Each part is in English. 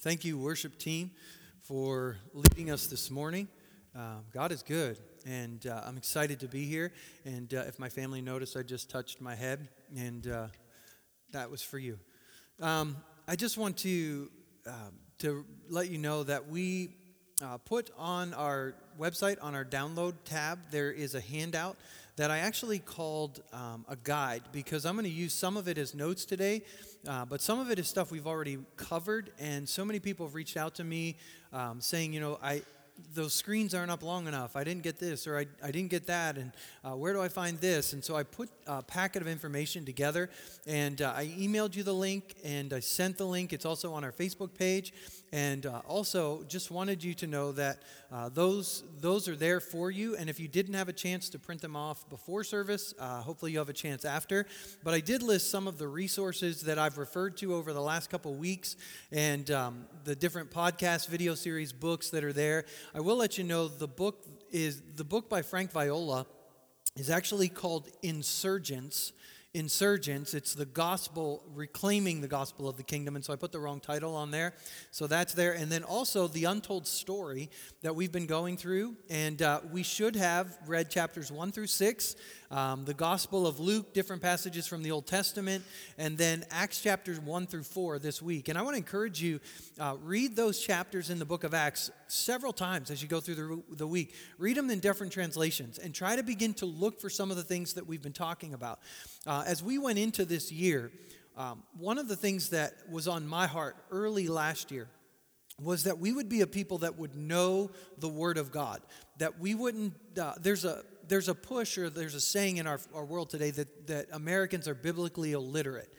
Thank you, worship team, for leading us this morning. Um, God is good, and uh, I'm excited to be here. And uh, if my family noticed, I just touched my head, and uh, that was for you. Um, I just want to um, to let you know that we uh, put on our website on our download tab there is a handout that I actually called um, a guide because I'm going to use some of it as notes today, uh, but some of it is stuff we've already covered. And so many people have reached out to me um, saying, you know, I, those screens aren't up long enough. I didn't get this or I, I didn't get that. And uh, where do I find this? And so I put a packet of information together and uh, I emailed you the link and I sent the link. It's also on our Facebook page. And uh, also, just wanted you to know that uh, those, those are there for you. And if you didn't have a chance to print them off before service, uh, hopefully you have a chance after. But I did list some of the resources that I've referred to over the last couple weeks and um, the different podcast, video series, books that are there. I will let you know the book is the book by Frank Viola is actually called Insurgence insurgence. It's the gospel, reclaiming the gospel of the kingdom. And so I put the wrong title on there. So that's there. And then also the untold story that we've been going through. And uh, we should have read chapters one through six, um, the gospel of Luke, different passages from the Old Testament, and then Acts chapters one through four this week. And I want to encourage you, uh, read those chapters in the book of Acts several times as you go through the, the week. Read them in different translations and try to begin to look for some of the things that we've been talking about. Uh, as we went into this year, um, one of the things that was on my heart early last year was that we would be a people that would know the Word of God. That we wouldn't, uh, there's a there's a push or there's a saying in our, our world today that, that Americans are biblically illiterate.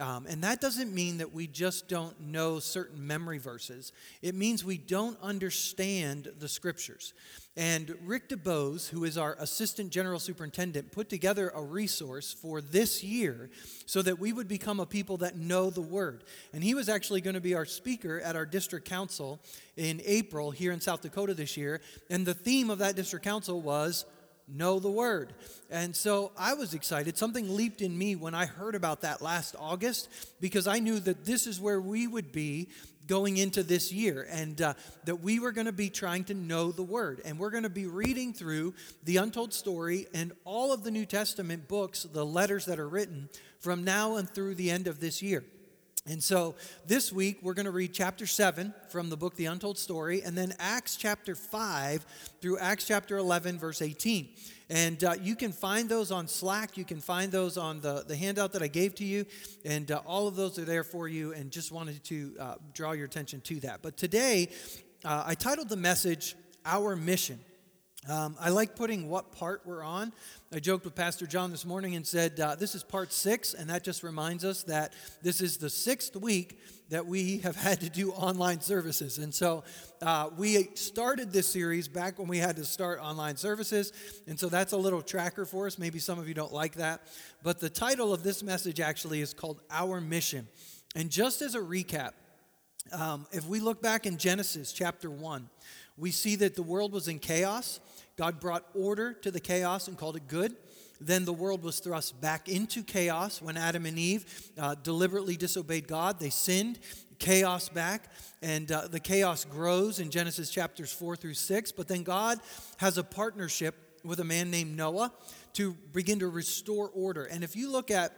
Um, and that doesn't mean that we just don't know certain memory verses. It means we don't understand the scriptures. And Rick DuBose, who is our assistant general superintendent, put together a resource for this year so that we would become a people that know the word. And he was actually going to be our speaker at our district council in April here in South Dakota this year. And the theme of that district council was know the word. And so I was excited. Something leaped in me when I heard about that last August because I knew that this is where we would be going into this year and uh, that we were going to be trying to know the word and we're going to be reading through the untold story and all of the new testament books the letters that are written from now and through the end of this year and so this week we're going to read chapter 7 from the book The Untold Story, and then Acts chapter 5 through Acts chapter 11, verse 18. And uh, you can find those on Slack. You can find those on the, the handout that I gave to you. And uh, all of those are there for you, and just wanted to uh, draw your attention to that. But today, uh, I titled the message, Our Mission. Um, I like putting what part we're on. I joked with Pastor John this morning and said, uh, This is part six, and that just reminds us that this is the sixth week that we have had to do online services. And so uh, we started this series back when we had to start online services. And so that's a little tracker for us. Maybe some of you don't like that. But the title of this message actually is called Our Mission. And just as a recap, um, if we look back in Genesis chapter 1, we see that the world was in chaos. God brought order to the chaos and called it good. Then the world was thrust back into chaos when Adam and Eve uh, deliberately disobeyed God. They sinned, chaos back, and uh, the chaos grows in Genesis chapters 4 through 6. But then God has a partnership with a man named Noah to begin to restore order. And if you look at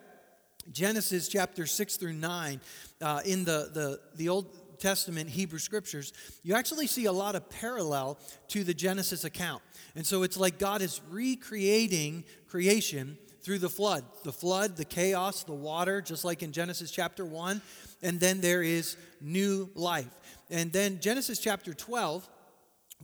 Genesis chapter 6 through 9 uh, in the, the, the Old Testament Hebrew scriptures, you actually see a lot of parallel to the Genesis account. And so it's like God is recreating creation through the flood. The flood, the chaos, the water, just like in Genesis chapter 1. And then there is new life. And then Genesis chapter 12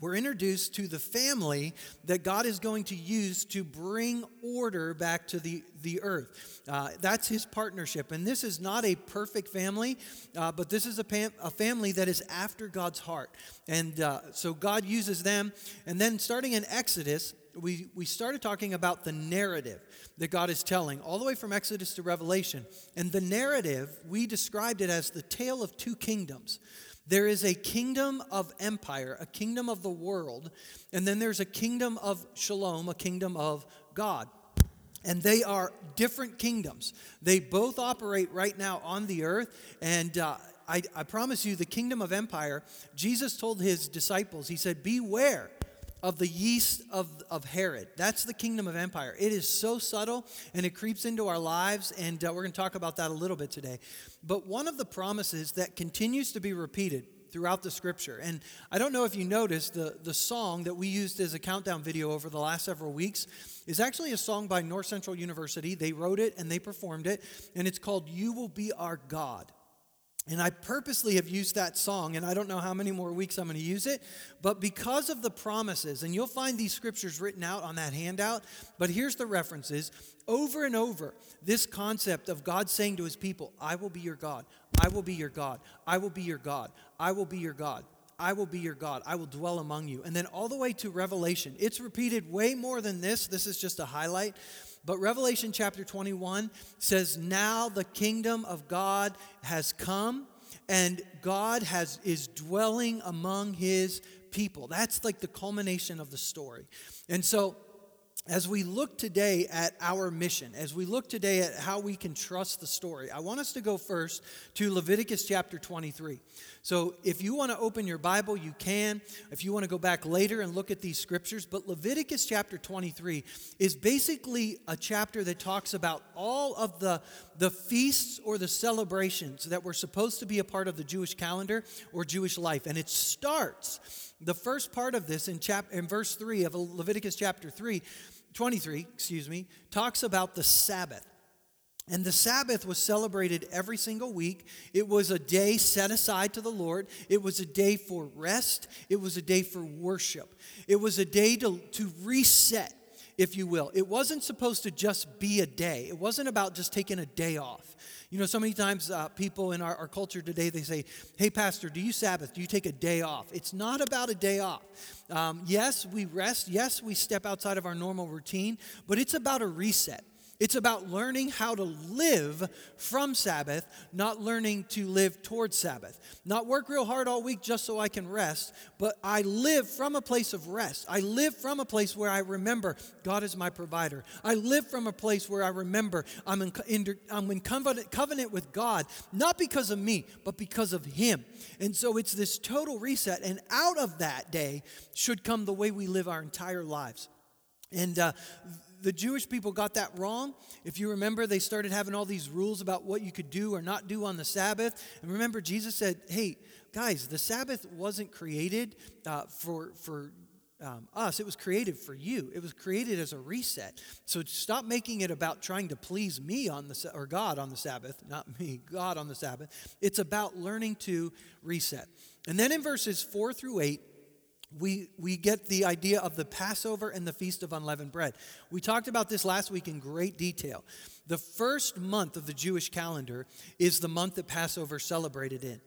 we're introduced to the family that God is going to use to bring order back to the, the earth. Uh, that's his partnership. And this is not a perfect family, uh, but this is a, pam- a family that is after God's heart. And uh, so God uses them. And then starting in Exodus, we, we started talking about the narrative that God is telling, all the way from Exodus to Revelation. And the narrative, we described it as the tale of two kingdoms. There is a kingdom of empire, a kingdom of the world, and then there's a kingdom of shalom, a kingdom of God. And they are different kingdoms. They both operate right now on the earth, and uh, I, I promise you, the kingdom of empire, Jesus told his disciples, He said, Beware of the yeast of, of Herod. That's the kingdom of empire. It is so subtle and it creeps into our lives, and uh, we're going to talk about that a little bit today. But one of the promises that continues to be repeated throughout the scripture, and I don't know if you noticed, the, the song that we used as a countdown video over the last several weeks is actually a song by North Central University. They wrote it and they performed it, and it's called You Will Be Our God. And I purposely have used that song, and I don't know how many more weeks I'm going to use it, but because of the promises, and you'll find these scriptures written out on that handout, but here's the references over and over this concept of God saying to his people, I will be your God, I will be your God, I will be your God, I will be your God. I will be your God. I will dwell among you. And then all the way to Revelation. It's repeated way more than this. This is just a highlight. But Revelation chapter 21 says, Now the kingdom of God has come, and God has, is dwelling among his people. That's like the culmination of the story. And so, as we look today at our mission, as we look today at how we can trust the story, I want us to go first to Leviticus chapter 23. So, if you want to open your Bible, you can. If you want to go back later and look at these scriptures, but Leviticus chapter 23 is basically a chapter that talks about all of the, the feasts or the celebrations that were supposed to be a part of the Jewish calendar or Jewish life. And it starts, the first part of this in, chap, in verse 3 of Leviticus chapter 3, 23, excuse me, talks about the Sabbath. And the Sabbath was celebrated every single week. It was a day set aside to the Lord. It was a day for rest. It was a day for worship. It was a day to, to reset, if you will. It wasn't supposed to just be a day, it wasn't about just taking a day off. You know, so many times uh, people in our, our culture today, they say, Hey, Pastor, do you Sabbath? Do you take a day off? It's not about a day off. Um, yes, we rest. Yes, we step outside of our normal routine, but it's about a reset. It's about learning how to live from Sabbath, not learning to live towards Sabbath. Not work real hard all week just so I can rest, but I live from a place of rest. I live from a place where I remember God is my provider. I live from a place where I remember I'm in, in, I'm in covenant, covenant with God, not because of me, but because of Him. And so it's this total reset, and out of that day should come the way we live our entire lives. And uh, the Jewish people got that wrong. If you remember, they started having all these rules about what you could do or not do on the Sabbath. And remember, Jesus said, hey, guys, the Sabbath wasn't created uh, for, for um, us, it was created for you. It was created as a reset. So stop making it about trying to please me on the or God on the Sabbath, not me, God on the Sabbath. It's about learning to reset. And then in verses 4 through 8, we, we get the idea of the Passover and the Feast of Unleavened Bread. We talked about this last week in great detail. The first month of the Jewish calendar is the month that Passover celebrated in.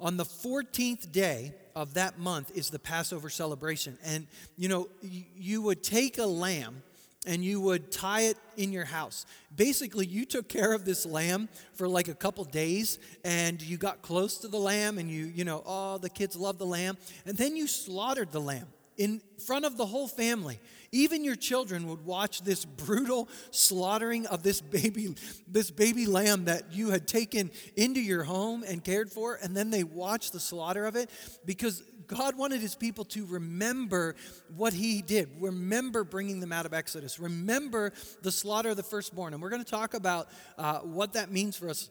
On the 14th day of that month is the Passover celebration. And, you know, you would take a lamb and you would tie it in your house. Basically, you took care of this lamb for like a couple days and you got close to the lamb and you, you know, oh, the kids love the lamb. And then you slaughtered the lamb in front of the whole family. Even your children would watch this brutal slaughtering of this baby this baby lamb that you had taken into your home and cared for and then they watched the slaughter of it because God wanted his people to remember what he did. Remember bringing them out of Exodus. Remember the slaughter of the firstborn. And we're going to talk about uh, what that means for us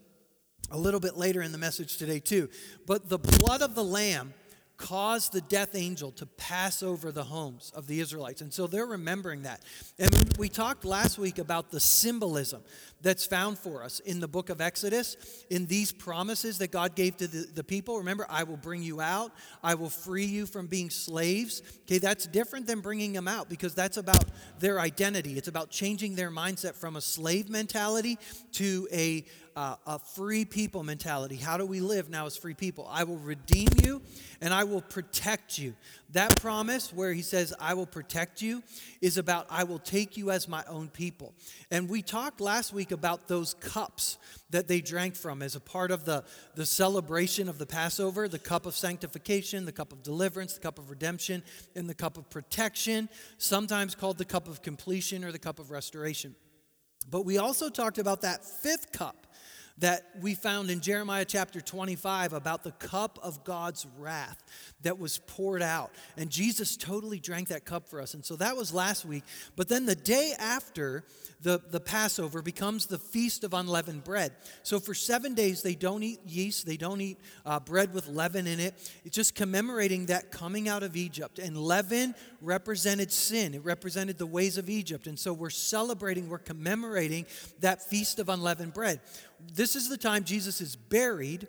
a little bit later in the message today, too. But the blood of the lamb caused the death angel to pass over the homes of the Israelites. And so they're remembering that. And we talked last week about the symbolism that's found for us in the book of Exodus, in these promises that God gave to the, the people. Remember, I will bring you out, I will free you from being slaves. Okay, that's different than bringing them out because that's about their identity. It's about changing their mindset from a slave mentality to a uh, a free people mentality. How do we live now as free people? I will redeem you and I will protect you. That promise, where he says, I will protect you, is about I will take you as my own people. And we talked last week about those cups that they drank from as a part of the, the celebration of the Passover the cup of sanctification, the cup of deliverance, the cup of redemption, and the cup of protection, sometimes called the cup of completion or the cup of restoration. But we also talked about that fifth cup that we found in Jeremiah chapter 25 about the cup of God's wrath that was poured out. And Jesus totally drank that cup for us. And so that was last week. But then the day after, the, the Passover becomes the Feast of Unleavened Bread. So for seven days, they don't eat yeast, they don't eat uh, bread with leaven in it. It's just commemorating that coming out of Egypt. And leaven represented sin, it represented the ways of Egypt. And so we're celebrating, we're commemorating that Feast of Unleavened Bread. This is the time Jesus is buried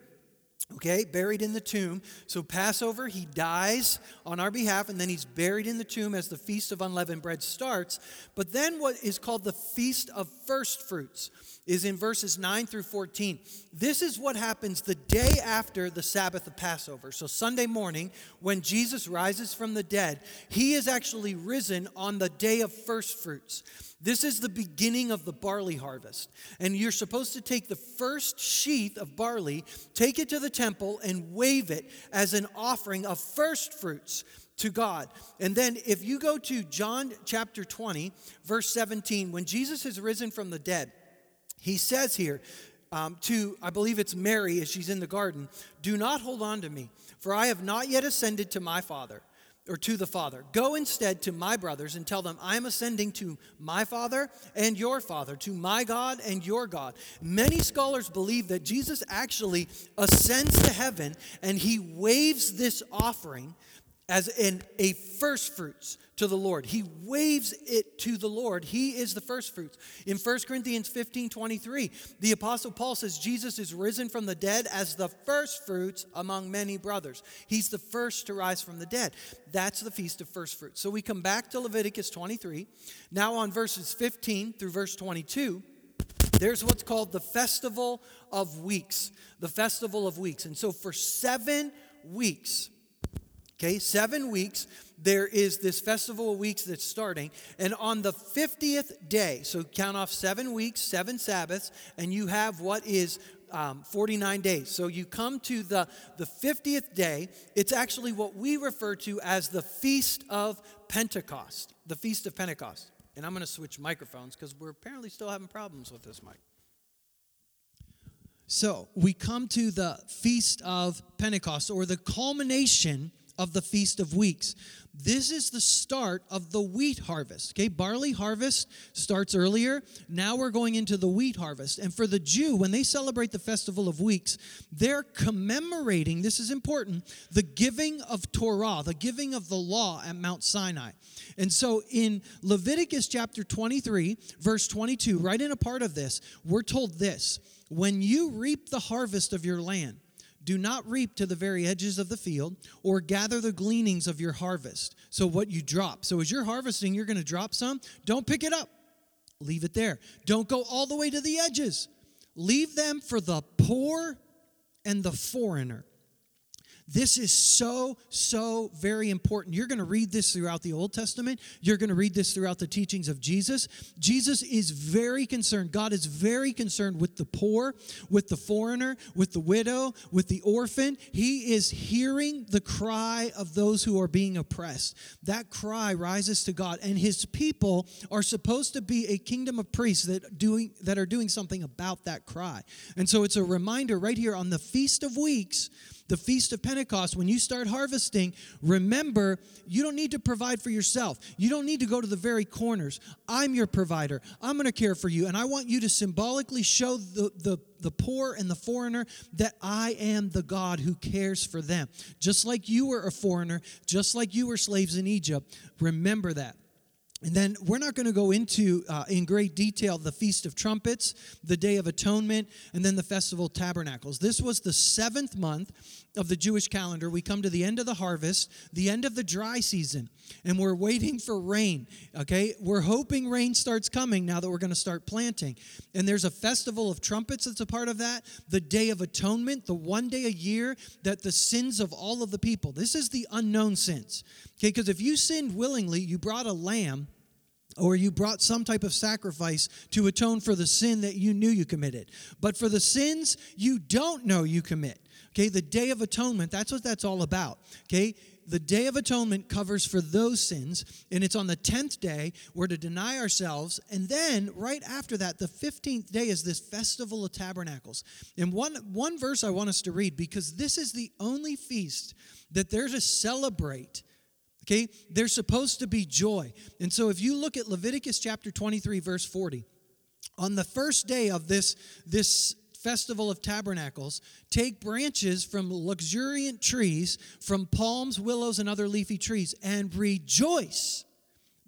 okay, buried in the tomb. So, Passover, he dies on our behalf, and then he's buried in the tomb as the Feast of Unleavened Bread starts. But then, what is called the Feast of First Fruits is in verses 9 through 14. This is what happens the day after the Sabbath of Passover. So, Sunday morning, when Jesus rises from the dead, he is actually risen on the day of first fruits. This is the beginning of the barley harvest. And you're supposed to take the first sheath of barley, take it to the temple, and wave it as an offering of first fruits to God. And then if you go to John chapter 20, verse 17, when Jesus has risen from the dead, he says here, um, to, I believe it's Mary as she's in the garden, do not hold on to me, for I have not yet ascended to my Father or to the Father. Go instead to my brothers and tell them, I am ascending to my Father and your Father, to my God and your God. Many scholars believe that Jesus actually ascends to heaven and he waves this offering as in a first fruits to the Lord. He waves it to the Lord. He is the first fruits. In 1 Corinthians 15 23, the Apostle Paul says Jesus is risen from the dead as the first fruits among many brothers. He's the first to rise from the dead. That's the feast of first fruits. So we come back to Leviticus 23. Now on verses 15 through verse 22. There's what's called the Festival of Weeks. The Festival of Weeks. And so for seven weeks, Okay, seven weeks, there is this festival of weeks that's starting. And on the 50th day, so count off seven weeks, seven Sabbaths, and you have what is um, 49 days. So you come to the, the 50th day. It's actually what we refer to as the Feast of Pentecost. The Feast of Pentecost. And I'm going to switch microphones because we're apparently still having problems with this mic. So we come to the Feast of Pentecost, or the culmination of the Feast of Weeks. This is the start of the wheat harvest. Okay, barley harvest starts earlier. Now we're going into the wheat harvest. And for the Jew, when they celebrate the Festival of Weeks, they're commemorating, this is important, the giving of Torah, the giving of the law at Mount Sinai. And so in Leviticus chapter 23, verse 22, right in a part of this, we're told this When you reap the harvest of your land, do not reap to the very edges of the field or gather the gleanings of your harvest. So, what you drop. So, as you're harvesting, you're going to drop some. Don't pick it up, leave it there. Don't go all the way to the edges. Leave them for the poor and the foreigner. This is so, so very important. You're going to read this throughout the Old Testament. You're going to read this throughout the teachings of Jesus. Jesus is very concerned. God is very concerned with the poor, with the foreigner, with the widow, with the orphan. He is hearing the cry of those who are being oppressed. That cry rises to God, and his people are supposed to be a kingdom of priests that, doing, that are doing something about that cry. And so it's a reminder right here on the Feast of Weeks the Feast of Pentecost, when you start harvesting, remember you don't need to provide for yourself. You don't need to go to the very corners. I'm your provider. I'm going to care for you. And I want you to symbolically show the, the, the poor and the foreigner that I am the God who cares for them. Just like you were a foreigner, just like you were slaves in Egypt, remember that. And then we're not going to go into uh, in great detail the Feast of Trumpets, the Day of Atonement, and then the Festival of Tabernacles. This was the seventh month of the Jewish calendar. We come to the end of the harvest, the end of the dry season, and we're waiting for rain. Okay, we're hoping rain starts coming now that we're going to start planting. And there's a Festival of Trumpets that's a part of that, the Day of Atonement, the one day a year that the sins of all of the people. This is the unknown sins. Okay, because if you sinned willingly, you brought a lamb or you brought some type of sacrifice to atone for the sin that you knew you committed. But for the sins you don't know you commit, okay, the Day of Atonement, that's what that's all about, okay? the Day of Atonement covers for those sins, and it's on the 10th day, we're to deny ourselves. And then, right after that, the 15th day is this Festival of Tabernacles. And one, one verse I want us to read, because this is the only feast that they're to celebrate. Okay? There's supposed to be joy. And so if you look at Leviticus chapter 23, verse 40, on the first day of this, this festival of tabernacles, take branches from luxuriant trees, from palms, willows, and other leafy trees, and rejoice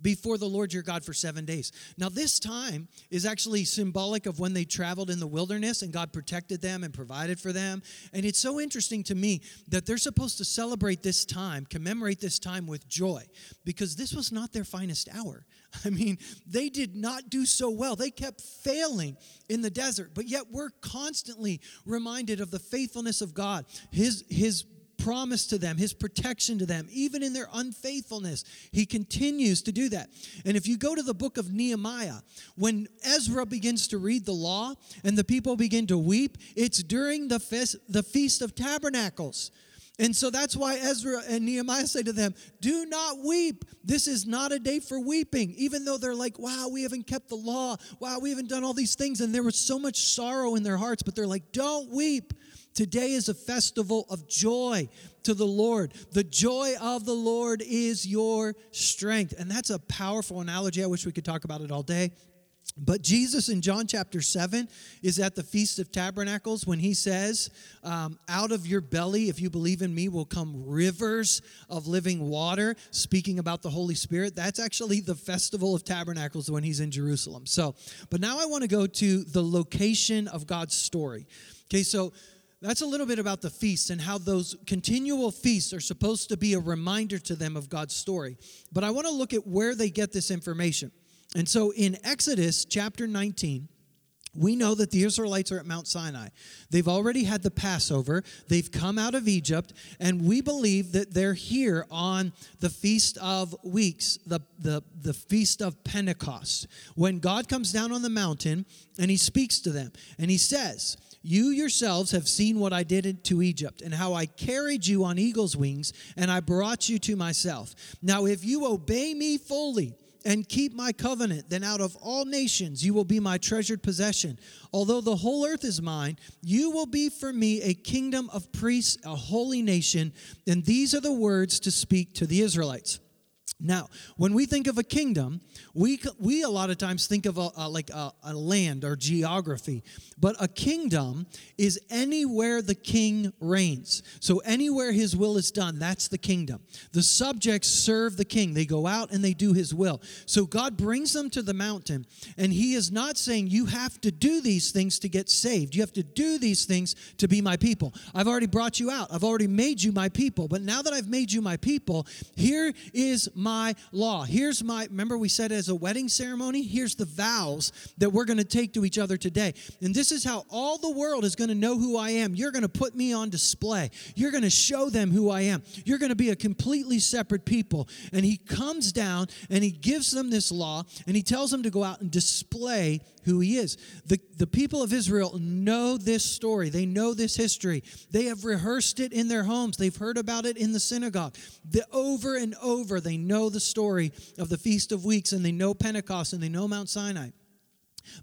before the Lord your God for seven days. Now, this time is actually symbolic of when they traveled in the wilderness and God protected them and provided for them. And it's so interesting to me that they're supposed to celebrate this time, commemorate this time with joy, because this was not their finest hour. I mean, they did not do so well. They kept failing in the desert, but yet we're constantly reminded of the faithfulness of God, His, His promise to them, his protection to them, even in their unfaithfulness. He continues to do that. And if you go to the book of Nehemiah, when Ezra begins to read the law and the people begin to weep, it's during the feast, the feast of tabernacles. And so that's why Ezra and Nehemiah say to them, Do not weep. This is not a day for weeping. Even though they're like, Wow, we haven't kept the law. Wow, we haven't done all these things. And there was so much sorrow in their hearts, but they're like, Don't weep. Today is a festival of joy to the Lord. The joy of the Lord is your strength. And that's a powerful analogy. I wish we could talk about it all day. But Jesus in John chapter 7 is at the Feast of Tabernacles when he says, um, Out of your belly, if you believe in me, will come rivers of living water, speaking about the Holy Spirit. That's actually the Festival of Tabernacles when he's in Jerusalem. So, but now I want to go to the location of God's story. Okay, so that's a little bit about the feasts and how those continual feasts are supposed to be a reminder to them of God's story. But I want to look at where they get this information. And so in Exodus chapter 19, we know that the Israelites are at Mount Sinai. They've already had the Passover. They've come out of Egypt, and we believe that they're here on the Feast of Weeks, the, the, the Feast of Pentecost, when God comes down on the mountain and he speaks to them. And he says, you yourselves have seen what I did to Egypt, and how I carried you on eagle's wings, and I brought you to myself. Now, if you obey me fully, and keep my covenant, then out of all nations you will be my treasured possession. Although the whole earth is mine, you will be for me a kingdom of priests, a holy nation. And these are the words to speak to the Israelites. Now, when we think of a kingdom, we, we a lot of times think of a, a like a, a, land or geography, but a kingdom is anywhere the king reigns. So anywhere his will is done, that's the kingdom. The subjects serve the king. They go out and they do his will. So God brings them to the mountain, and he is not saying you have to do these things to get saved. You have to do these things to be my people. I've already brought you out. I've already made you my people. But now that I've made you my people, here is my law. Here's my, remember we said as a wedding ceremony? Here's the vows that we're going to take to each other today. And this is how all the world is going to know who I am. You're going to put me on display. You're going to show them who I am. You're going to be a completely separate people. And he comes down and he gives them this law and he tells them to go out and display who he is. The, the people of Israel know this story, they know this history. They have rehearsed it in their homes, they've heard about it in the synagogue. The, over and over, they know the story of the Feast of Weeks and they know Pentecost and they know Mount Sinai.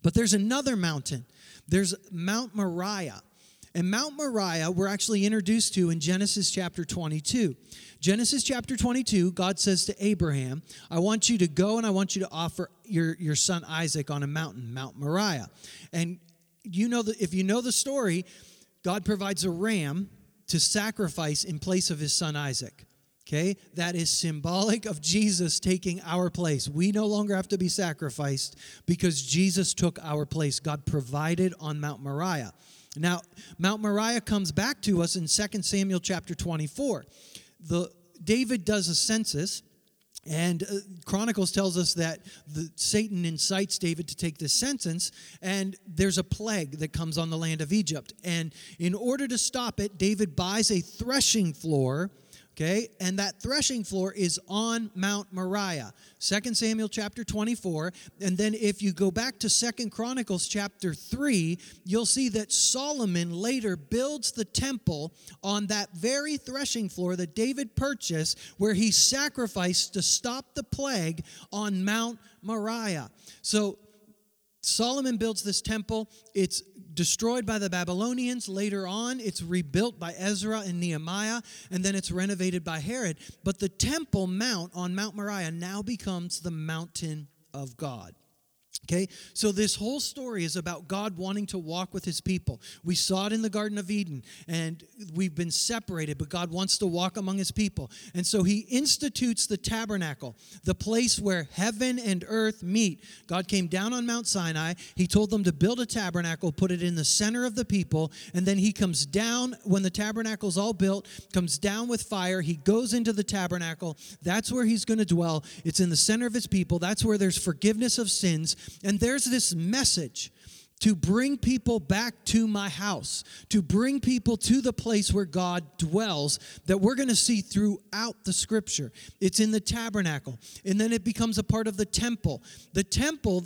But there's another mountain, there's Mount Moriah. And Mount Moriah, we're actually introduced to in Genesis chapter 22. Genesis chapter 22, God says to Abraham, I want you to go and I want you to offer your, your son Isaac on a mountain, Mount Moriah. And you know that if you know the story, God provides a ram to sacrifice in place of his son Isaac. Okay, that is symbolic of Jesus taking our place. We no longer have to be sacrificed because Jesus took our place. God provided on Mount Moriah. Now, Mount Moriah comes back to us in 2 Samuel chapter 24 the David does a census. And uh, Chronicles tells us that the, Satan incites David to take this census, and there's a plague that comes on the land of Egypt. And in order to stop it, David buys a threshing floor Okay, and that threshing floor is on Mount Moriah. 2 Samuel chapter 24. And then if you go back to Second Chronicles chapter 3, you'll see that Solomon later builds the temple on that very threshing floor that David purchased, where he sacrificed to stop the plague on Mount Moriah. So Solomon builds this temple. It's destroyed by the Babylonians. Later on, it's rebuilt by Ezra and Nehemiah, and then it's renovated by Herod. But the Temple Mount on Mount Moriah now becomes the mountain of God. Okay, so this whole story is about God wanting to walk with his people. We saw it in the Garden of Eden, and we've been separated, but God wants to walk among his people. And so he institutes the tabernacle, the place where heaven and earth meet. God came down on Mount Sinai. He told them to build a tabernacle, put it in the center of the people, and then he comes down when the tabernacle's all built, comes down with fire. He goes into the tabernacle. That's where he's going to dwell. It's in the center of his people. That's where there's forgiveness of sins and there's this message to bring people back to my house, to bring people to the place where God dwells that we're going to see throughout the scripture. It's in the tabernacle, and then it becomes a part of the temple. The temple,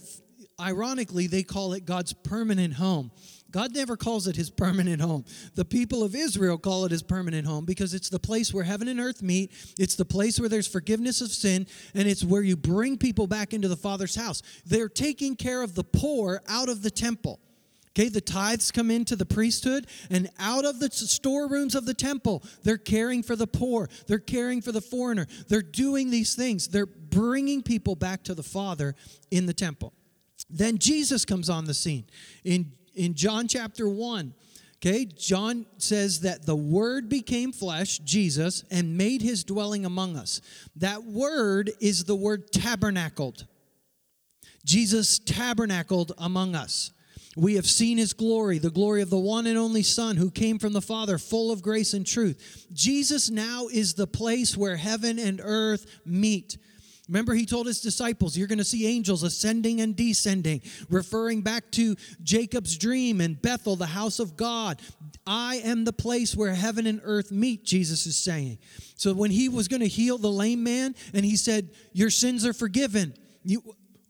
ironically, they call it God's permanent home. God never calls it his permanent home. The people of Israel call it his permanent home because it's the place where heaven and earth meet. It's the place where there's forgiveness of sin, and it's where you bring people back into the Father's house. They're taking care of the poor out of the temple. Okay, the tithes come into the priesthood, and out of the storerooms of the temple, they're caring for the poor, they're caring for the foreigner, they're doing these things. They're bringing people back to the Father in the temple. Then Jesus comes on the scene. In in John chapter 1. Okay, John says that the Word became flesh, Jesus, and made his dwelling among us. That word is the word tabernacled. Jesus tabernacled among us. We have seen his glory, the glory of the one and only Son who came from the Father, full of grace and truth. Jesus now is the place where heaven and earth meet. Remember, he told his disciples, You're going to see angels ascending and descending, referring back to Jacob's dream and Bethel, the house of God. I am the place where heaven and earth meet, Jesus is saying. So when he was going to heal the lame man and he said, Your sins are forgiven, you,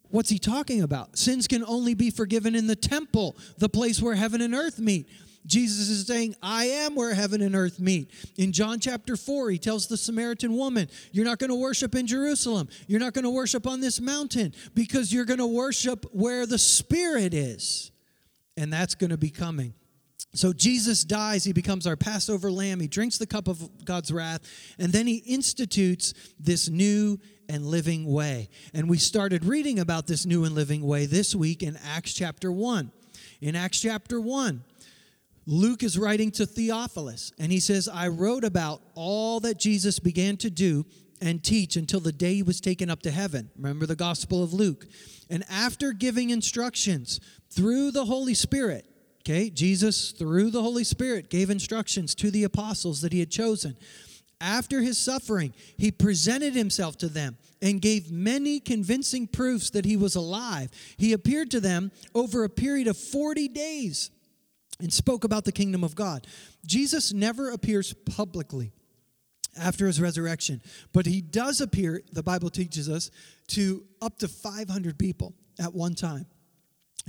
what's he talking about? Sins can only be forgiven in the temple, the place where heaven and earth meet. Jesus is saying, I am where heaven and earth meet. In John chapter 4, he tells the Samaritan woman, You're not going to worship in Jerusalem. You're not going to worship on this mountain because you're going to worship where the Spirit is. And that's going to be coming. So Jesus dies, he becomes our Passover lamb, he drinks the cup of God's wrath, and then he institutes this new and living way. And we started reading about this new and living way this week in Acts chapter 1. In Acts chapter 1, Luke is writing to Theophilus, and he says, I wrote about all that Jesus began to do and teach until the day he was taken up to heaven. Remember the Gospel of Luke. And after giving instructions through the Holy Spirit, okay, Jesus, through the Holy Spirit, gave instructions to the apostles that he had chosen. After his suffering, he presented himself to them and gave many convincing proofs that he was alive. He appeared to them over a period of 40 days and spoke about the kingdom of God. Jesus never appears publicly after his resurrection, but he does appear, the Bible teaches us, to up to 500 people at one time.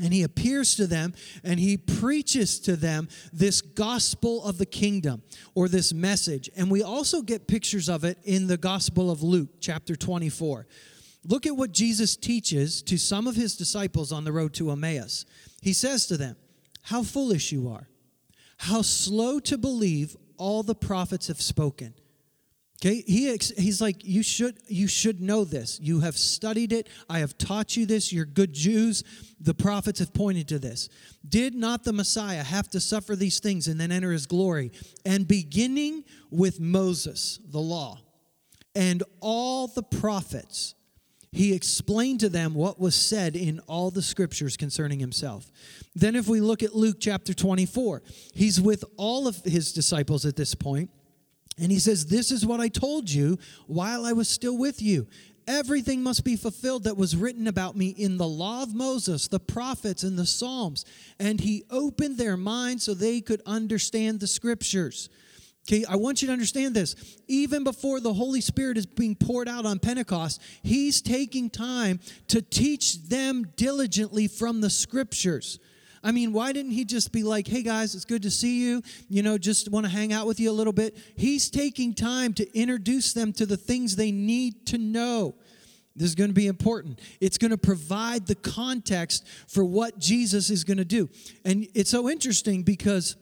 And he appears to them and he preaches to them this gospel of the kingdom or this message. And we also get pictures of it in the Gospel of Luke, chapter 24. Look at what Jesus teaches to some of his disciples on the road to Emmaus. He says to them, how foolish you are. How slow to believe all the prophets have spoken. Okay, he, he's like, you should, you should know this. You have studied it. I have taught you this. You're good Jews. The prophets have pointed to this. Did not the Messiah have to suffer these things and then enter his glory? And beginning with Moses, the law, and all the prophets, he explained to them what was said in all the scriptures concerning himself. Then, if we look at Luke chapter 24, he's with all of his disciples at this point, and he says, This is what I told you while I was still with you. Everything must be fulfilled that was written about me in the law of Moses, the prophets, and the Psalms. And he opened their minds so they could understand the scriptures. Okay, I want you to understand this. Even before the Holy Spirit is being poured out on Pentecost, He's taking time to teach them diligently from the scriptures. I mean, why didn't he just be like, hey guys, it's good to see you, you know, just want to hang out with you a little bit? He's taking time to introduce them to the things they need to know. This is going to be important. It's going to provide the context for what Jesus is going to do. And it's so interesting because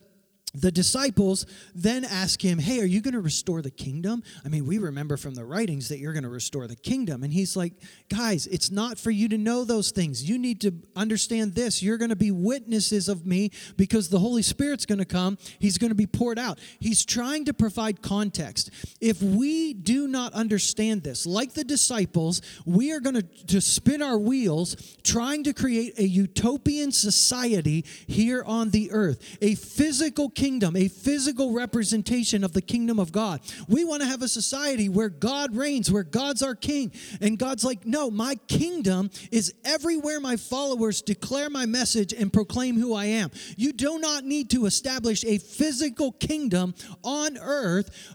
the disciples then ask him, Hey, are you going to restore the kingdom? I mean, we remember from the writings that you're going to restore the kingdom. And he's like, Guys, it's not for you to know those things. You need to understand this. You're going to be witnesses of me because the Holy Spirit's going to come. He's going to be poured out. He's trying to provide context. If we do not understand this, like the disciples, we are going to, to spin our wheels trying to create a utopian society here on the earth, a physical kingdom kingdom, a physical representation of the kingdom of God. We want to have a society where God reigns, where God's our king. And God's like, no, my kingdom is everywhere my followers declare my message and proclaim who I am. You do not need to establish a physical kingdom on earth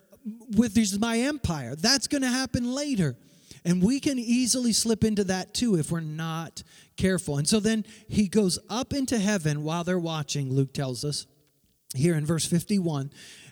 with this, my empire. That's going to happen later. And we can easily slip into that too if we're not careful. And so then he goes up into heaven while they're watching, Luke tells us here in verse 51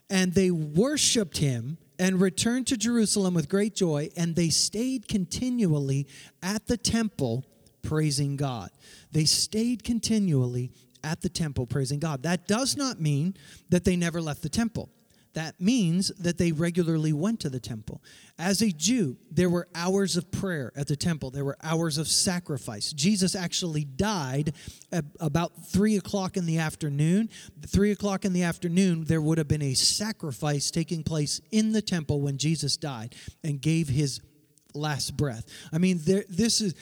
and they worshiped him and returned to Jerusalem with great joy, and they stayed continually at the temple praising God. They stayed continually at the temple praising God. That does not mean that they never left the temple. That means that they regularly went to the temple. As a Jew, there were hours of prayer at the temple, there were hours of sacrifice. Jesus actually died at about three o'clock in the afternoon. Three o'clock in the afternoon, there would have been a sacrifice taking place in the temple when Jesus died and gave his last breath. I mean, there, this is.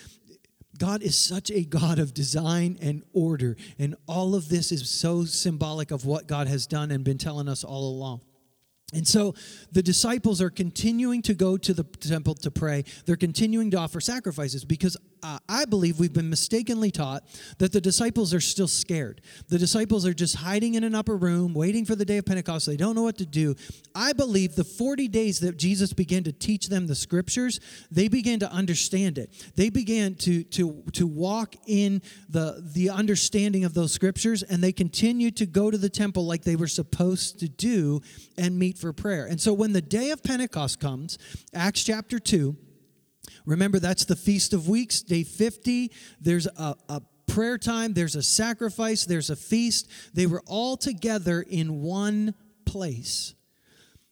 God is such a God of design and order, and all of this is so symbolic of what God has done and been telling us all along. And so the disciples are continuing to go to the temple to pray. They're continuing to offer sacrifices because uh, I believe we've been mistakenly taught that the disciples are still scared. The disciples are just hiding in an upper room, waiting for the day of Pentecost. They don't know what to do. I believe the 40 days that Jesus began to teach them the scriptures, they began to understand it. They began to, to, to walk in the, the understanding of those scriptures, and they continued to go to the temple like they were supposed to do and meet for prayer. And so when the day of Pentecost comes, Acts chapter 2, remember that's the Feast of Weeks, day 50. There's a, a prayer time, there's a sacrifice, there's a feast. They were all together in one place.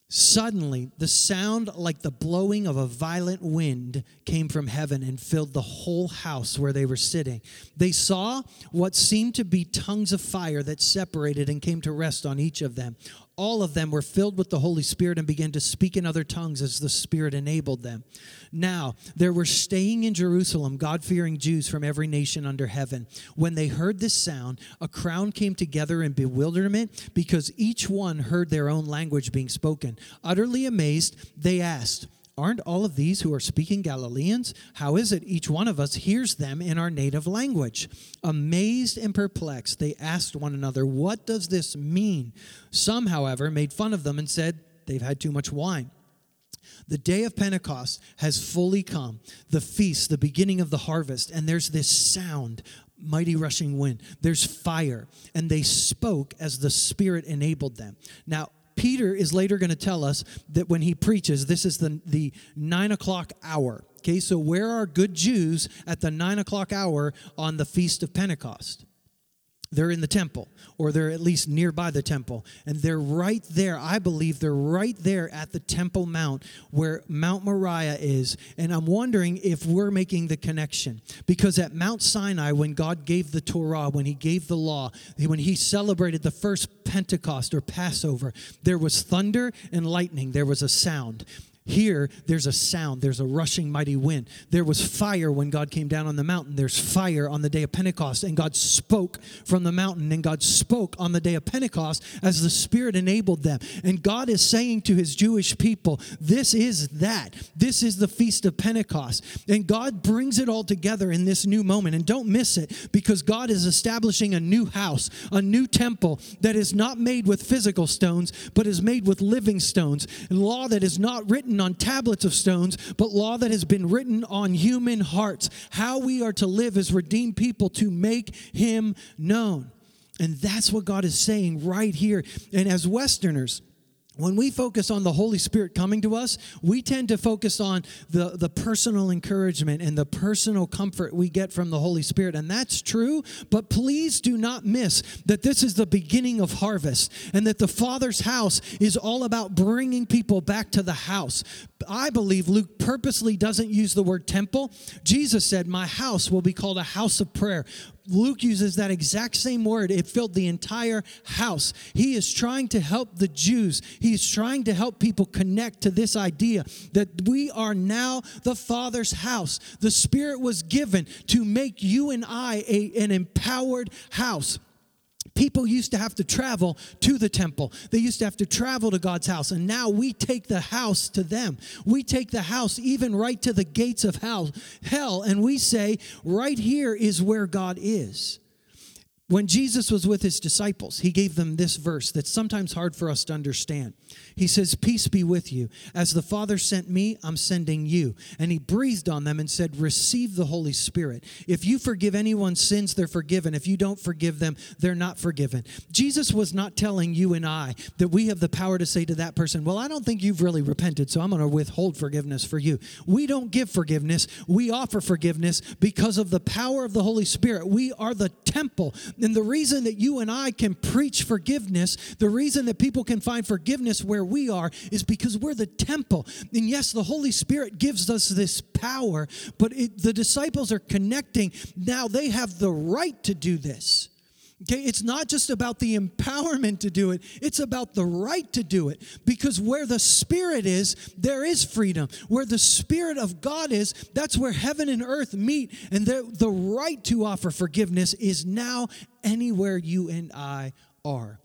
Suddenly, the sound like the blowing of a violent wind came from heaven and filled the whole house where they were sitting. They saw what seemed to be tongues of fire that separated and came to rest on each of them all of them were filled with the Holy Spirit and began to speak in other tongues as the Spirit enabled them. Now, there were staying in Jerusalem God fearing Jews from every nation under heaven. When they heard this sound, a crowd came together in bewilderment because each one heard their own language being spoken. Utterly amazed, they asked, Aren't all of these who are speaking Galileans? How is it each one of us hears them in our native language? Amazed and perplexed, they asked one another, What does this mean? Some, however, made fun of them and said, They've had too much wine. The day of Pentecost has fully come, the feast, the beginning of the harvest, and there's this sound mighty rushing wind. There's fire, and they spoke as the Spirit enabled them. Now, Peter is later going to tell us that when he preaches, this is the, the nine o'clock hour. Okay, so where are good Jews at the nine o'clock hour on the Feast of Pentecost? They're in the temple, or they're at least nearby the temple. And they're right there. I believe they're right there at the Temple Mount where Mount Moriah is. And I'm wondering if we're making the connection. Because at Mount Sinai, when God gave the Torah, when He gave the law, when He celebrated the first Pentecost or Passover, there was thunder and lightning, there was a sound. Here, there's a sound, there's a rushing mighty wind. There was fire when God came down on the mountain. There's fire on the day of Pentecost, and God spoke from the mountain, and God spoke on the day of Pentecost as the Spirit enabled them. And God is saying to his Jewish people, This is that. This is the feast of Pentecost. And God brings it all together in this new moment. And don't miss it because God is establishing a new house, a new temple that is not made with physical stones, but is made with living stones. And law that is not written written on tablets of stones, but law that has been written on human hearts. How we are to live as redeemed people to make him known. And that's what God is saying right here. And as Westerners, when we focus on the Holy Spirit coming to us, we tend to focus on the, the personal encouragement and the personal comfort we get from the Holy Spirit. And that's true, but please do not miss that this is the beginning of harvest and that the Father's house is all about bringing people back to the house. I believe Luke purposely doesn't use the word temple. Jesus said, My house will be called a house of prayer. Luke uses that exact same word. It filled the entire house. He is trying to help the Jews. He's trying to help people connect to this idea that we are now the Father's house. The Spirit was given to make you and I a, an empowered house people used to have to travel to the temple. They used to have to travel to God's house. And now we take the house to them. We take the house even right to the gates of hell, and we say, right here is where God is. When Jesus was with his disciples, he gave them this verse that's sometimes hard for us to understand. He says, Peace be with you. As the Father sent me, I'm sending you. And he breathed on them and said, Receive the Holy Spirit. If you forgive anyone's sins, they're forgiven. If you don't forgive them, they're not forgiven. Jesus was not telling you and I that we have the power to say to that person, Well, I don't think you've really repented, so I'm going to withhold forgiveness for you. We don't give forgiveness, we offer forgiveness because of the power of the Holy Spirit. We are the temple and the reason that you and I can preach forgiveness, the reason that people can find forgiveness where we are, is because we're the temple. And yes, the Holy Spirit gives us this power, but it, the disciples are connecting. Now they have the right to do this. Okay, it's not just about the empowerment to do it, it's about the right to do it. Because where the Spirit is, there is freedom. Where the Spirit of God is, that's where heaven and earth meet. And the, the right to offer forgiveness is now anywhere you and I are.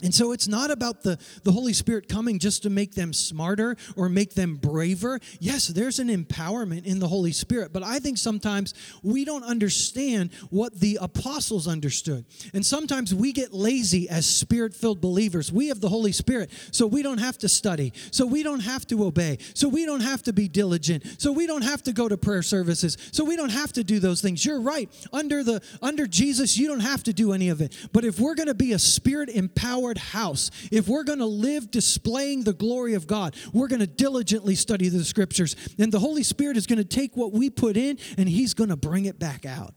And so it's not about the, the Holy Spirit coming just to make them smarter or make them braver. Yes, there's an empowerment in the Holy Spirit, but I think sometimes we don't understand what the apostles understood. And sometimes we get lazy as spirit filled believers. We have the Holy Spirit, so we don't have to study, so we don't have to obey, so we don't have to be diligent, so we don't have to go to prayer services, so we don't have to do those things. You're right. Under the under Jesus, you don't have to do any of it. But if we're going to be a spirit empowered house, if we're going to live displaying the glory of God, we're going to diligently study the scriptures. And the Holy Spirit is going to take what we put in and He's going to bring it back out.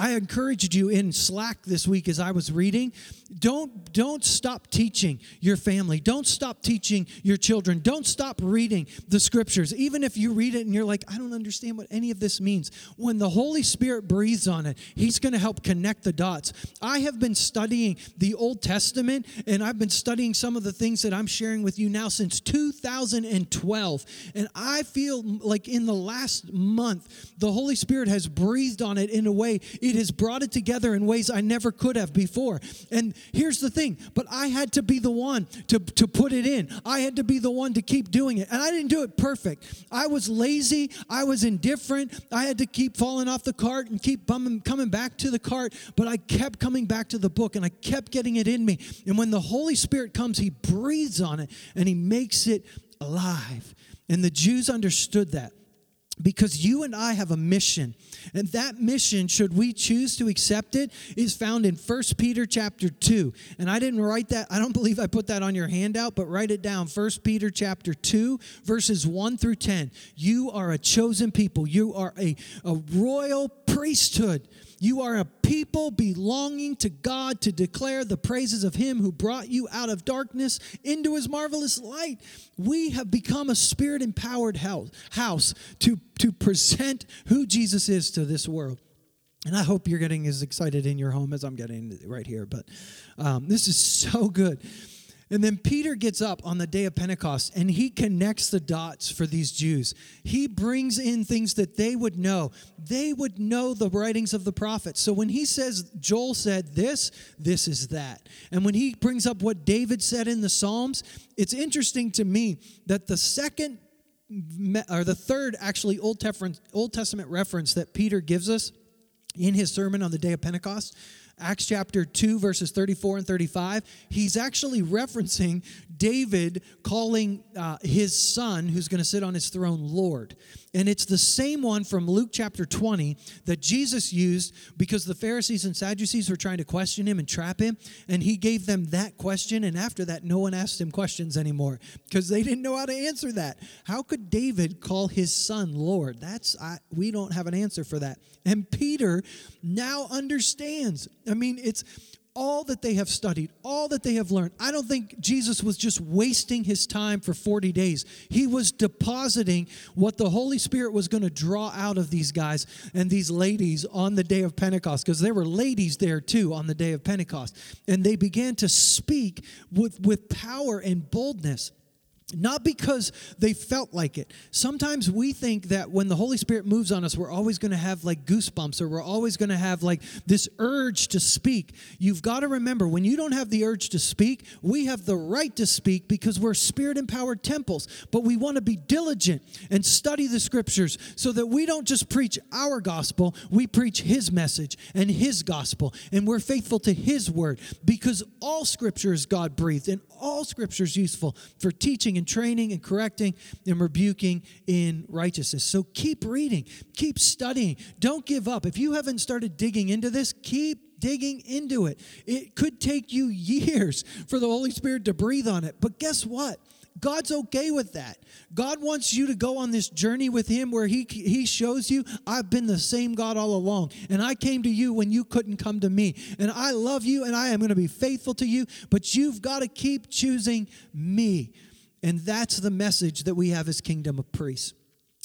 I encouraged you in Slack this week as I was reading. Don't, don't stop teaching your family. Don't stop teaching your children. Don't stop reading the scriptures. Even if you read it and you're like, I don't understand what any of this means. When the Holy Spirit breathes on it, He's going to help connect the dots. I have been studying the Old Testament and I've been studying some of the things that I'm sharing with you now since 2012. And I feel like in the last month, the Holy Spirit has breathed on it in a way it has brought it together in ways I never could have before. And here's the thing, but I had to be the one to, to put it in. I had to be the one to keep doing it. And I didn't do it perfect. I was lazy. I was indifferent. I had to keep falling off the cart and keep bumming, coming back to the cart. But I kept coming back to the book and I kept getting it in me. And when the Holy Spirit comes, He breathes on it and He makes it alive. And the Jews understood that because you and I have a mission. And that mission, should we choose to accept it, is found in 1 Peter chapter 2. And I didn't write that, I don't believe I put that on your handout, but write it down. 1 Peter chapter 2, verses 1 through 10. You are a chosen people, you are a, a royal priesthood. You are a people belonging to God to declare the praises of Him who brought you out of darkness into His marvelous light. We have become a spirit empowered house to, to present who Jesus is to this world. And I hope you're getting as excited in your home as I'm getting right here. But um, this is so good. And then Peter gets up on the day of Pentecost and he connects the dots for these Jews. He brings in things that they would know. They would know the writings of the prophets. So when he says, Joel said this, this is that. And when he brings up what David said in the Psalms, it's interesting to me that the second or the third actually Old Testament reference that Peter gives us in his sermon on the day of Pentecost Acts chapter 2, verses 34 and 35, he's actually referencing David calling uh, his son, who's going to sit on his throne, Lord. And it's the same one from Luke chapter 20 that Jesus used because the Pharisees and Sadducees were trying to question him and trap him. And he gave them that question. And after that, no one asked him questions anymore because they didn't know how to answer that. How could David call his son Lord? That's, I, we don't have an answer for that. And Peter now understands. I mean, it's all that they have studied, all that they have learned. I don't think Jesus was just wasting his time for 40 days. He was depositing what the Holy Spirit was going to draw out of these guys and these ladies on the day of Pentecost, because there were ladies there too on the day of Pentecost. And they began to speak with, with power and boldness not because they felt like it. Sometimes we think that when the Holy Spirit moves on us, we're always going to have like goosebumps or we're always going to have like this urge to speak. You've got to remember when you don't have the urge to speak, we have the right to speak because we're spirit empowered temples. But we want to be diligent and study the scriptures so that we don't just preach our gospel, we preach His message and His gospel. And we're faithful to His word because all scripture is God breathed and all scripture is useful for teaching and training and correcting and rebuking in righteousness. So keep reading, keep studying. Don't give up. If you haven't started digging into this, keep digging into it. It could take you years for the Holy Spirit to breathe on it. But guess what? God's okay with that. God wants you to go on this journey with Him where He, he shows you, I've been the same God all along. And I came to you when you couldn't come to me. And I love you and I am going to be faithful to you. But you've got to keep choosing me. And that's the message that we have as kingdom of priests.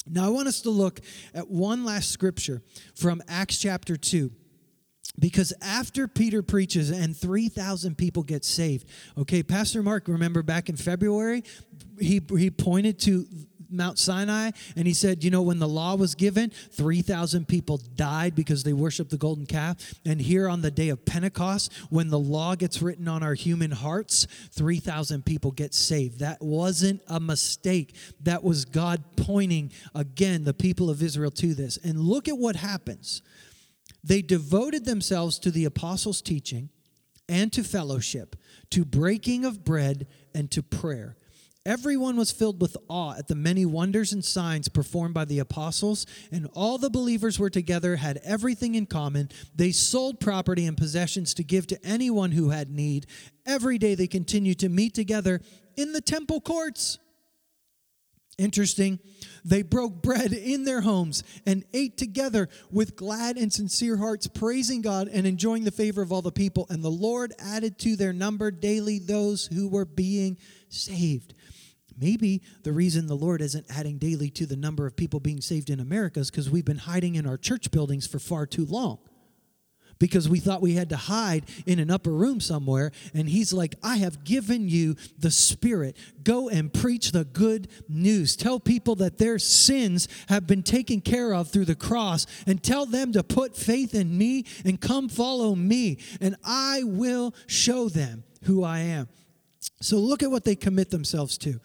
Now, I want us to look at one last scripture from Acts chapter 2. Because after Peter preaches and 3,000 people get saved, okay, Pastor Mark, remember back in February, he, he pointed to Mount Sinai and he said, You know, when the law was given, 3,000 people died because they worshiped the golden calf. And here on the day of Pentecost, when the law gets written on our human hearts, 3,000 people get saved. That wasn't a mistake. That was God pointing again the people of Israel to this. And look at what happens. They devoted themselves to the apostles' teaching and to fellowship, to breaking of bread and to prayer. Everyone was filled with awe at the many wonders and signs performed by the apostles, and all the believers were together, had everything in common. They sold property and possessions to give to anyone who had need. Every day they continued to meet together in the temple courts. Interesting. They broke bread in their homes and ate together with glad and sincere hearts, praising God and enjoying the favor of all the people. And the Lord added to their number daily those who were being saved. Maybe the reason the Lord isn't adding daily to the number of people being saved in America is because we've been hiding in our church buildings for far too long. Because we thought we had to hide in an upper room somewhere. And he's like, I have given you the Spirit. Go and preach the good news. Tell people that their sins have been taken care of through the cross. And tell them to put faith in me and come follow me. And I will show them who I am. So look at what they commit themselves to.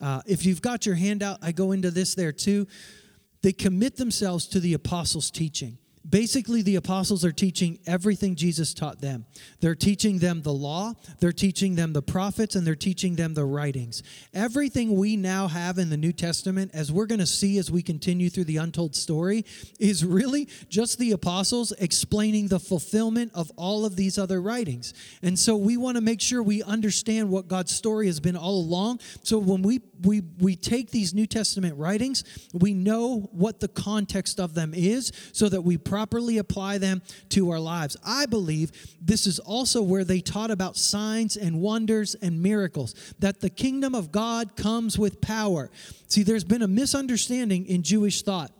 Uh, if you've got your handout, I go into this there too. They commit themselves to the apostles' teaching basically the apostles are teaching everything Jesus taught them. They're teaching them the law, they're teaching them the prophets, and they're teaching them the writings. Everything we now have in the New Testament, as we're going to see as we continue through the untold story, is really just the apostles explaining the fulfillment of all of these other writings. And so we want to make sure we understand what God's story has been all along. So when we we we take these New Testament writings, we know what the context of them is so that we properly apply them to our lives. I believe this is also where they taught about signs and wonders and miracles, that the kingdom of God comes with power. See, there's been a misunderstanding in Jewish thought.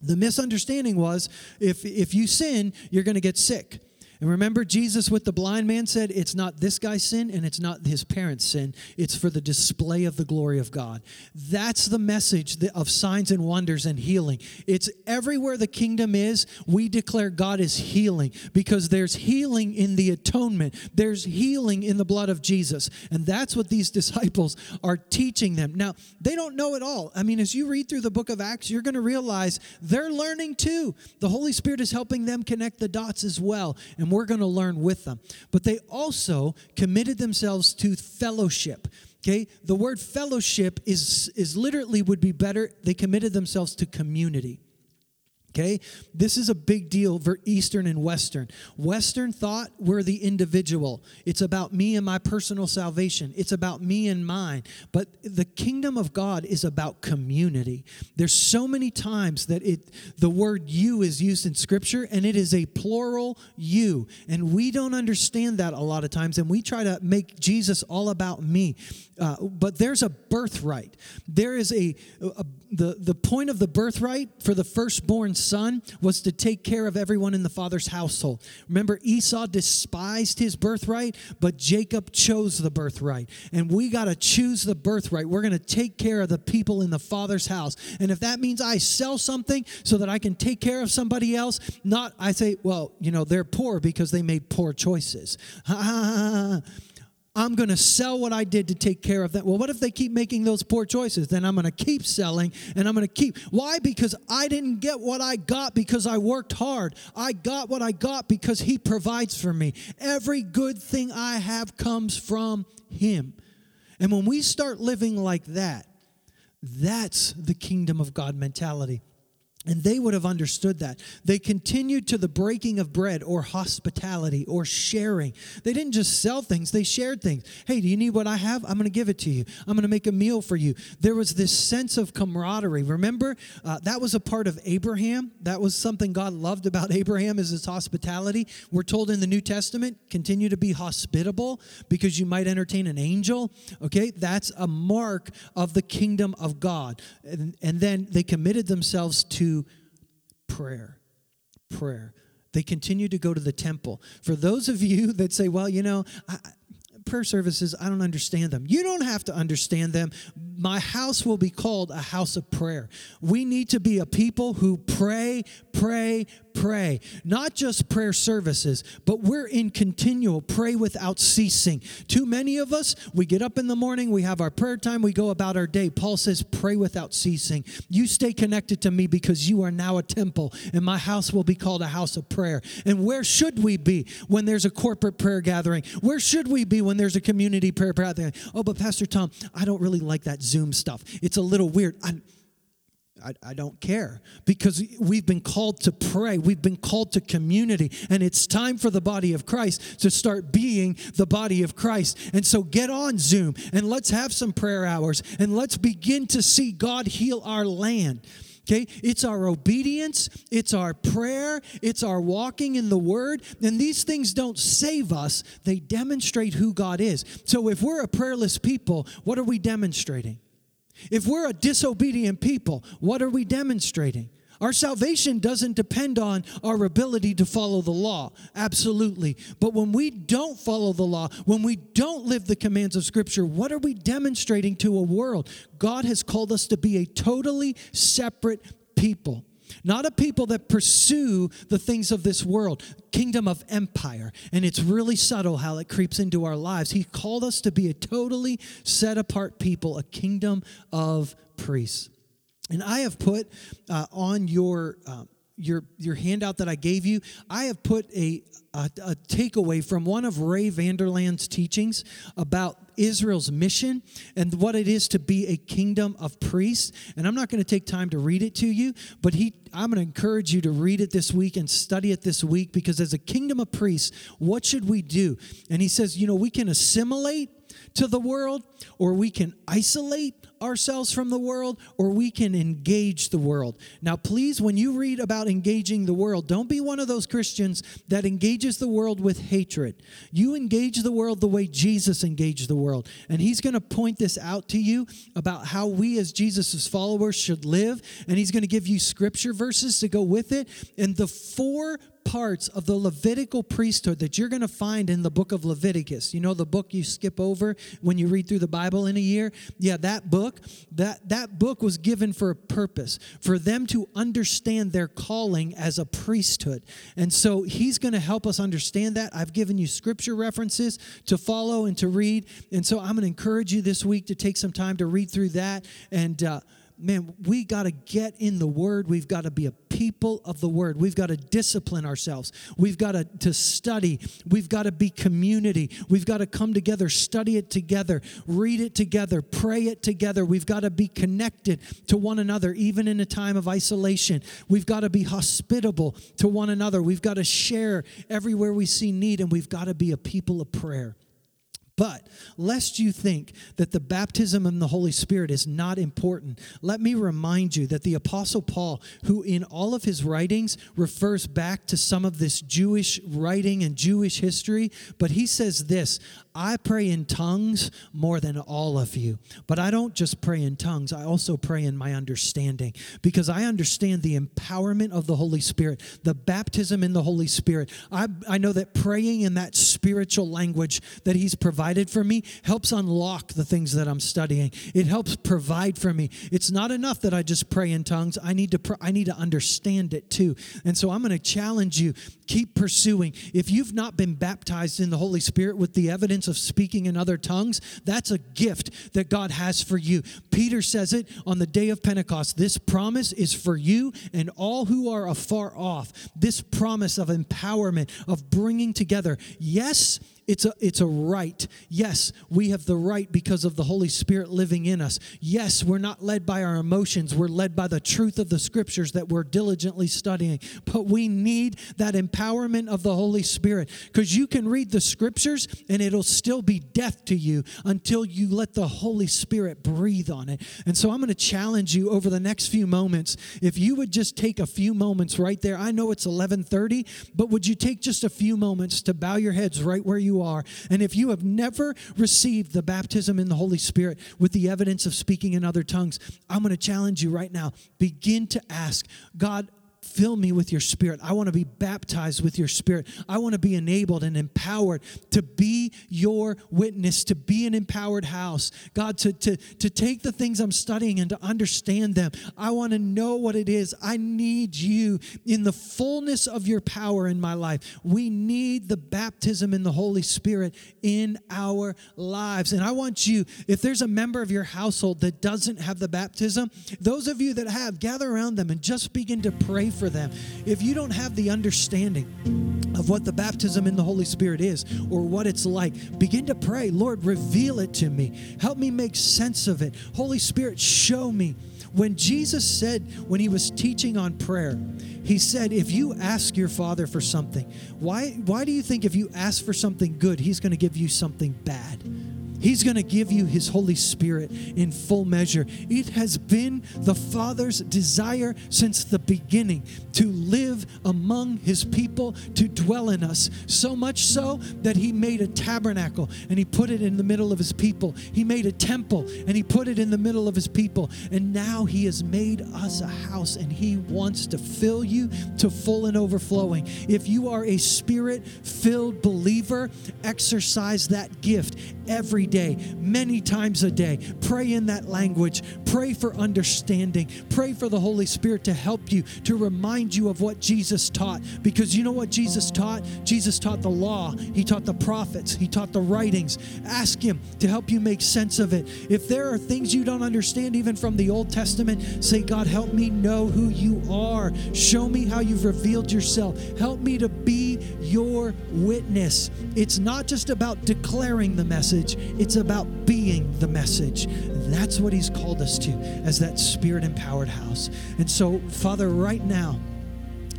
The misunderstanding was if, if you sin, you're going to get sick. And remember, Jesus with the blind man said, It's not this guy's sin and it's not his parents' sin. It's for the display of the glory of God. That's the message of signs and wonders and healing. It's everywhere the kingdom is, we declare God is healing because there's healing in the atonement, there's healing in the blood of Jesus. And that's what these disciples are teaching them. Now, they don't know it all. I mean, as you read through the book of Acts, you're going to realize they're learning too. The Holy Spirit is helping them connect the dots as well. And we're going to learn with them. But they also committed themselves to fellowship. Okay, the word fellowship is is literally would be better. They committed themselves to community. Okay, this is a big deal for Eastern and Western. Western thought we're the individual. It's about me and my personal salvation. It's about me and mine. But the kingdom of God is about community. There's so many times that it the word you is used in scripture and it is a plural you. And we don't understand that a lot of times and we try to make Jesus all about me. Uh, but there's a birthright. There is a, a the, the point of the birthright for the firstborn son was to take care of everyone in the father's household. Remember, Esau despised his birthright, but Jacob chose the birthright. And we got to choose the birthright. We're going to take care of the people in the father's house. And if that means I sell something so that I can take care of somebody else, not, I say, well, you know, they're poor because they made poor choices. I'm going to sell what I did to take care of that. Well, what if they keep making those poor choices? Then I'm going to keep selling and I'm going to keep. Why? Because I didn't get what I got because I worked hard. I got what I got because He provides for me. Every good thing I have comes from Him. And when we start living like that, that's the kingdom of God mentality. And they would have understood that. They continued to the breaking of bread or hospitality or sharing. They didn't just sell things, they shared things. Hey, do you need what I have? I'm going to give it to you. I'm going to make a meal for you. There was this sense of camaraderie. Remember, uh, that was a part of Abraham. That was something God loved about Abraham is his hospitality. We're told in the New Testament, continue to be hospitable because you might entertain an angel. Okay, that's a mark of the kingdom of God. And, and then they committed themselves to prayer. Prayer. They continue to go to the temple. For those of you that say, well, you know, I, prayer services, I don't understand them. You don't have to understand them. My house will be called a house of prayer. We need to be a people who pray, pray, pray. Not just prayer services, but we're in continual pray without ceasing. Too many of us, we get up in the morning, we have our prayer time, we go about our day. Paul says, pray without ceasing. You stay connected to me because you are now a temple, and my house will be called a house of prayer. And where should we be when there's a corporate prayer gathering? Where should we be when there's a community prayer gathering? Oh, but Pastor Tom, I don't really like that Zoom stuff. It's a little weird. I, I, I, don't care because we've been called to pray. We've been called to community. And it's time for the body of Christ to start being the body of Christ. And so get on Zoom and let's have some prayer hours and let's begin to see God heal our land. Okay, it's our obedience, it's our prayer, it's our walking in the Word. And these things don't save us, they demonstrate who God is. So if we're a prayerless people, what are we demonstrating? If we're a disobedient people, what are we demonstrating? Our salvation doesn't depend on our ability to follow the law. Absolutely. But when we don't follow the law, when we don't live the commands of Scripture, what are we demonstrating to a world? God has called us to be a totally separate people. Not a people that pursue the things of this world, kingdom of empire. And it's really subtle how it creeps into our lives. He called us to be a totally set apart people, a kingdom of priests. And I have put uh, on your. Uh, your your handout that I gave you, I have put a, a, a takeaway from one of Ray Vander Laan's teachings about Israel's mission and what it is to be a kingdom of priests. And I'm not going to take time to read it to you, but he I'm going to encourage you to read it this week and study it this week because as a kingdom of priests, what should we do? And he says, you know, we can assimilate to the world, or we can isolate ourselves from the world, or we can engage the world. Now, please, when you read about engaging the world, don't be one of those Christians that engages the world with hatred. You engage the world the way Jesus engaged the world. And he's going to point this out to you about how we, as Jesus' followers, should live. And he's going to give you scripture verses to go with it. And the four parts of the Levitical priesthood that you're going to find in the book of Leviticus. You know the book you skip over when you read through the Bible in a year? Yeah, that book, that that book was given for a purpose, for them to understand their calling as a priesthood. And so he's going to help us understand that. I've given you scripture references to follow and to read. And so I'm going to encourage you this week to take some time to read through that and uh, man, we got to get in the Word. We've got to be a people of the Word. We've got to discipline ourselves. We've got to, to study. We've got to be community. We've got to come together, study it together, read it together, pray it together. We've got to be connected to one another, even in a time of isolation. We've got to be hospitable to one another. We've got to share everywhere we see need, and we've got to be a people of prayer. But lest you think that the baptism of the Holy Spirit is not important, let me remind you that the Apostle Paul, who in all of his writings refers back to some of this Jewish writing and Jewish history, but he says this I pray in tongues more than all of you. But I don't just pray in tongues, I also pray in my understanding because I understand the empowerment of the Holy Spirit, the baptism in the Holy Spirit. I, I know that praying in that spiritual language that He's provided for me helps unlock the things that I'm studying. It helps provide for me. It's not enough that I just pray in tongues. I need to pr- I need to understand it too. And so I'm going to challenge you keep pursuing. If you've not been baptized in the Holy Spirit with the evidence of speaking in other tongues, that's a gift that God has for you. Peter says it on the day of Pentecost. This promise is for you and all who are afar off. This promise of empowerment, of bringing together. Yes, it's a, it's a right. Yes, we have the right because of the Holy Spirit living in us. Yes, we're not led by our emotions. We're led by the truth of the scriptures that we're diligently studying. But we need that empowerment of the Holy Spirit because you can read the scriptures and it'll still be death to you until you let the Holy Spirit breathe on it. And so I'm going to challenge you over the next few moments. If you would just take a few moments right there. I know it's 11:30, but would you take just a few moments to bow your heads right where you are. And if you have never received the baptism in the Holy Spirit with the evidence of speaking in other tongues, I'm going to challenge you right now. Begin to ask God, Fill me with your spirit. I want to be baptized with your spirit. I want to be enabled and empowered to be your witness, to be an empowered house. God, to, to, to take the things I'm studying and to understand them. I want to know what it is. I need you in the fullness of your power in my life. We need the baptism in the Holy Spirit in our lives. And I want you, if there's a member of your household that doesn't have the baptism, those of you that have, gather around them and just begin to pray for them. If you don't have the understanding of what the baptism in the Holy Spirit is or what it's like, begin to pray, Lord, reveal it to me. Help me make sense of it. Holy Spirit, show me. When Jesus said, when he was teaching on prayer, he said, if you ask your Father for something, why, why do you think if you ask for something good, he's going to give you something bad? He's going to give you His Holy Spirit in full measure. It has been the Father's desire since the beginning to live among His people, to dwell in us. So much so that He made a tabernacle and He put it in the middle of His people. He made a temple and He put it in the middle of His people. And now He has made us a house and He wants to fill you to full and overflowing. If you are a spirit filled believer, exercise that gift every day, many times a day. Pray in that language. Pray for understanding. Pray for the Holy Spirit to help you, to remind you of what Jesus taught. Because you know what Jesus taught? Jesus taught the law, He taught the prophets, He taught the writings. Ask Him to help you make sense of it. If there are things you don't understand, even from the Old Testament, say, God, help me know who you are. Show me how you've revealed yourself. Help me to be your witness. It's not just about declaring the message, it's about being the message. That's what He's called us to as that spirit empowered house. And so, Father, right now,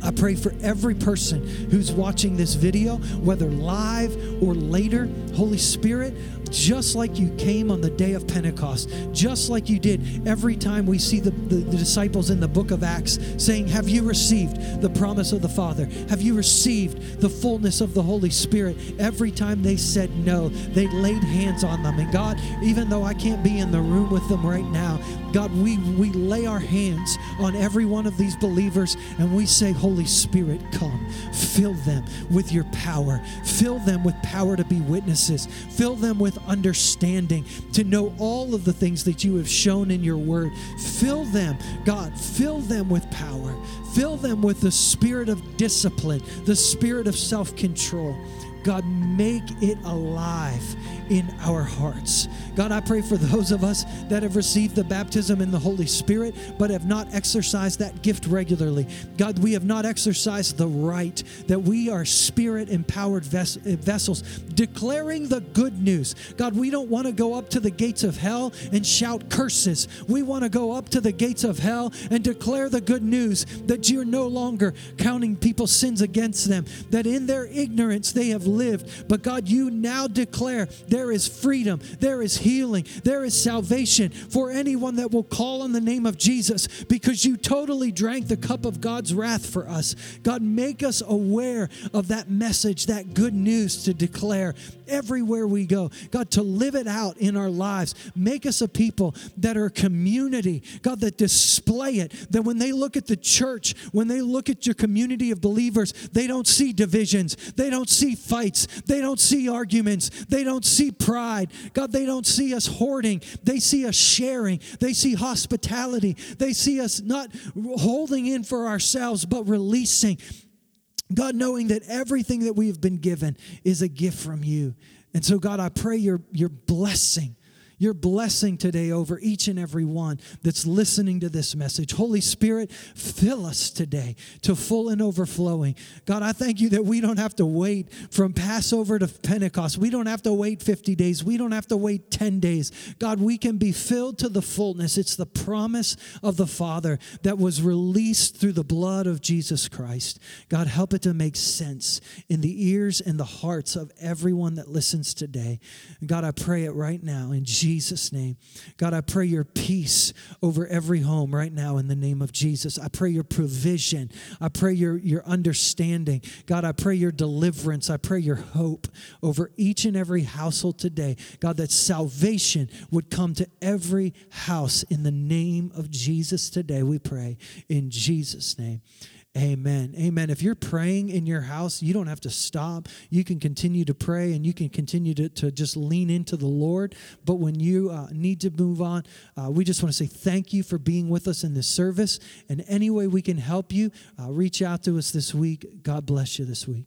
I pray for every person who's watching this video, whether live or later. Holy Spirit, just like you came on the day of Pentecost, just like you did every time we see the, the, the disciples in the book of Acts saying, Have you received the promise of the Father? Have you received the fullness of the Holy Spirit? Every time they said no, they laid hands on them. And God, even though I can't be in the room with them right now, God, we, we lay our hands on every one of these believers and we say, Holy Spirit, come. Fill them with your power. Fill them with power to be witnesses. Fill them with understanding to know all of the things that you have shown in your word. Fill them, God, fill them with power. Fill them with the spirit of discipline, the spirit of self control. God, make it alive in our hearts. God, I pray for those of us that have received the baptism in the Holy Spirit but have not exercised that gift regularly. God, we have not exercised the right that we are spirit empowered ves- vessels declaring the good news. God, we don't want to go up to the gates of hell and shout curses. We want to go up to the gates of hell and declare the good news that you're no longer counting people's sins against them, that in their ignorance they have lived. But God, you now declare there is freedom, there is healing, there is salvation for anyone that will call on the name of Jesus because you totally drank the cup of God's wrath for us. God, make us aware of that message, that good news to declare everywhere we go. God, to live it out in our lives. Make us a people that are a community, God, that display it. That when they look at the church, when they look at your community of believers, they don't see divisions, they don't see fights, they don't see arguments, they don't see pride. God, they don't see us hoarding, they see us sharing, they see hospitality, they see us not holding in for ourselves, but releasing. God, knowing that everything that we have been given is a gift from you. And so, God, I pray your, your blessing your blessing today over each and every one that's listening to this message. Holy Spirit, fill us today to full and overflowing. God, I thank you that we don't have to wait from Passover to Pentecost. We don't have to wait 50 days. We don't have to wait 10 days. God, we can be filled to the fullness. It's the promise of the Father that was released through the blood of Jesus Christ. God, help it to make sense in the ears and the hearts of everyone that listens today. God, I pray it right now in Jesus' Jesus' name. God, I pray your peace over every home right now in the name of Jesus. I pray your provision. I pray your, your understanding. God, I pray your deliverance. I pray your hope over each and every household today. God, that salvation would come to every house in the name of Jesus today. We pray in Jesus' name. Amen. Amen. If you're praying in your house, you don't have to stop. You can continue to pray and you can continue to, to just lean into the Lord. But when you uh, need to move on, uh, we just want to say thank you for being with us in this service. And any way we can help you, uh, reach out to us this week. God bless you this week.